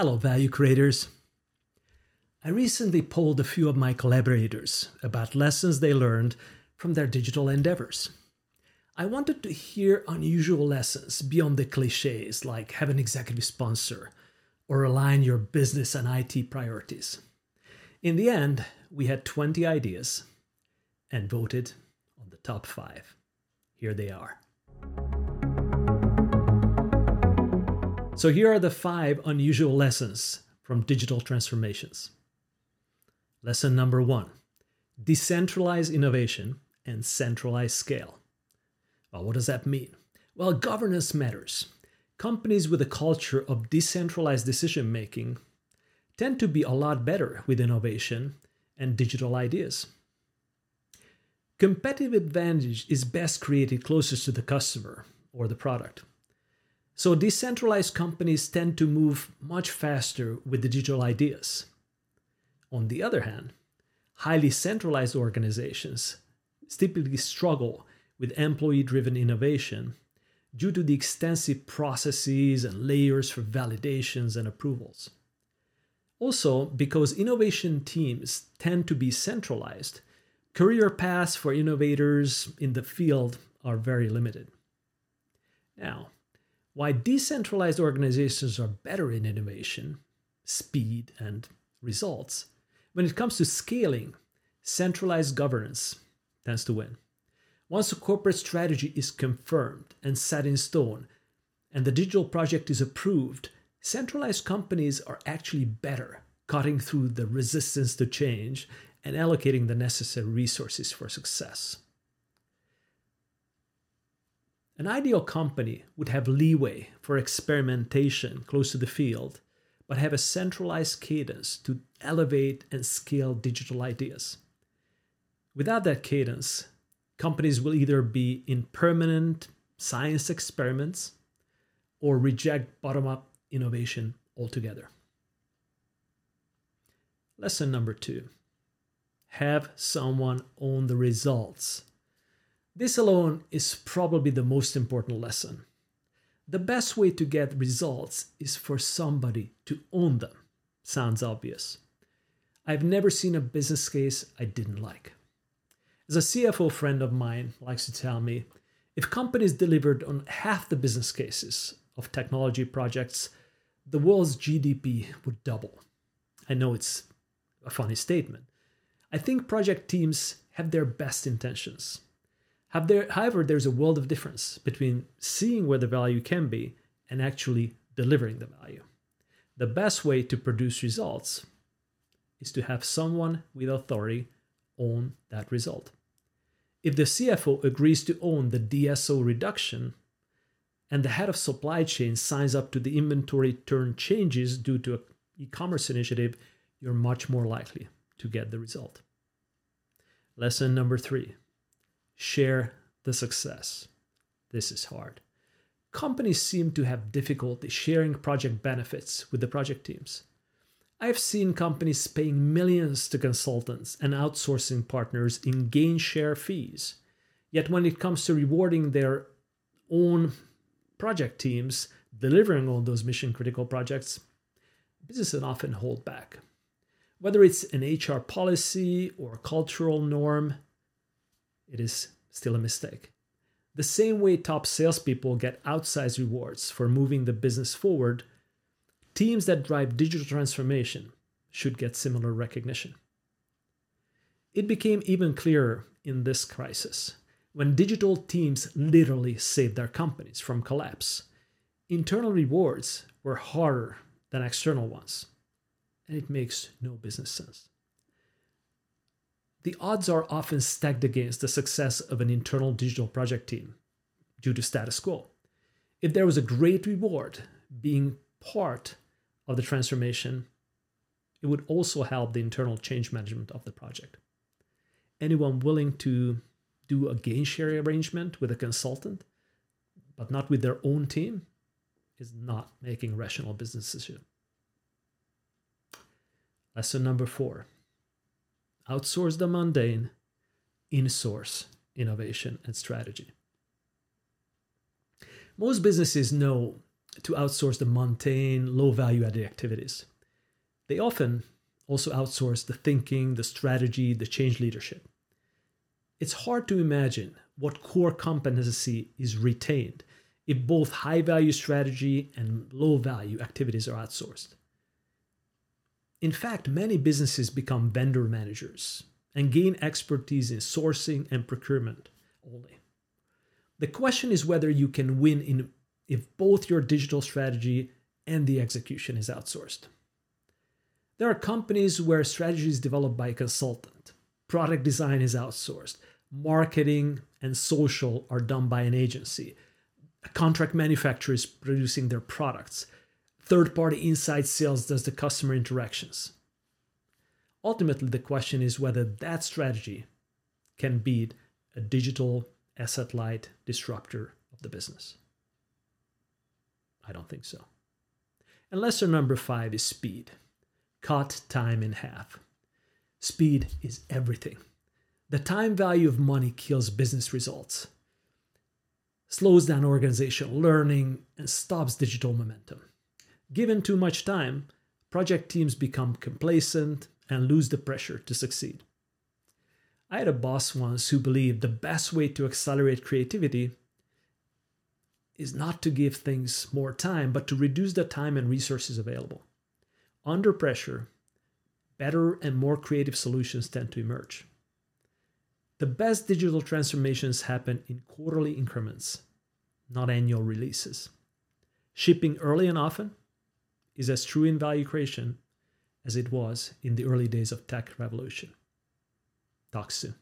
Hello, value creators. I recently polled a few of my collaborators about lessons they learned from their digital endeavors. I wanted to hear unusual lessons beyond the cliches like have an executive sponsor or align your business and IT priorities. In the end, we had 20 ideas and voted on the top five. Here they are. So, here are the five unusual lessons from digital transformations. Lesson number one decentralize innovation and centralize scale. Well, what does that mean? Well, governance matters. Companies with a culture of decentralized decision making tend to be a lot better with innovation and digital ideas. Competitive advantage is best created closest to the customer or the product. So, decentralized companies tend to move much faster with digital ideas. On the other hand, highly centralized organizations typically struggle with employee driven innovation due to the extensive processes and layers for validations and approvals. Also, because innovation teams tend to be centralized, career paths for innovators in the field are very limited. Now, why decentralized organizations are better in innovation, speed, and results, when it comes to scaling, centralized governance tends to win. Once a corporate strategy is confirmed and set in stone, and the digital project is approved, centralized companies are actually better cutting through the resistance to change and allocating the necessary resources for success. An ideal company would have leeway for experimentation close to the field, but have a centralized cadence to elevate and scale digital ideas. Without that cadence, companies will either be in permanent science experiments or reject bottom up innovation altogether. Lesson number two have someone own the results this alone is probably the most important lesson. The best way to get results is for somebody to own them. Sounds obvious. I've never seen a business case I didn't like. As a CFO friend of mine likes to tell me, if companies delivered on half the business cases of technology projects, the world's GDP would double. I know it's a funny statement. I think project teams have their best intentions. There, however, there's a world of difference between seeing where the value can be and actually delivering the value. The best way to produce results is to have someone with authority own that result. If the CFO agrees to own the DSO reduction and the head of supply chain signs up to the inventory turn changes due to an e commerce initiative, you're much more likely to get the result. Lesson number three share the success. This is hard. Companies seem to have difficulty sharing project benefits with the project teams. I've seen companies paying millions to consultants and outsourcing partners in gain share fees. Yet when it comes to rewarding their own project teams delivering on those mission critical projects, businesses often hold back. Whether it's an HR policy or a cultural norm, it is still a mistake. The same way top salespeople get outsized rewards for moving the business forward, teams that drive digital transformation should get similar recognition. It became even clearer in this crisis when digital teams literally saved their companies from collapse. Internal rewards were harder than external ones, and it makes no business sense the odds are often stacked against the success of an internal digital project team due to status quo. If there was a great reward being part of the transformation, it would also help the internal change management of the project. Anyone willing to do a gain sharing arrangement with a consultant, but not with their own team, is not making rational business decisions. Lesson number four outsource the mundane, insource innovation and strategy. Most businesses know to outsource the mundane, low value added activities. They often also outsource the thinking, the strategy, the change leadership. It's hard to imagine what core competency is retained if both high value strategy and low value activities are outsourced. In fact, many businesses become vendor managers and gain expertise in sourcing and procurement only. The question is whether you can win in if both your digital strategy and the execution is outsourced. There are companies where strategy is developed by a consultant, product design is outsourced, marketing and social are done by an agency, a contract manufacturer is producing their products, third party inside sales does the customer interactions. Ultimately, the question is whether that strategy can beat a digital asset light disruptor of the business. I don't think so. And lesson number five is speed. Cut time in half. Speed is everything. The time value of money kills business results, slows down organizational learning, and stops digital momentum. Given too much time, project teams become complacent and lose the pressure to succeed. I had a boss once who believed the best way to accelerate creativity is not to give things more time, but to reduce the time and resources available. Under pressure, better and more creative solutions tend to emerge. The best digital transformations happen in quarterly increments, not annual releases. Shipping early and often is as true in value creation as it was in the early days of tech revolution. Talk soon.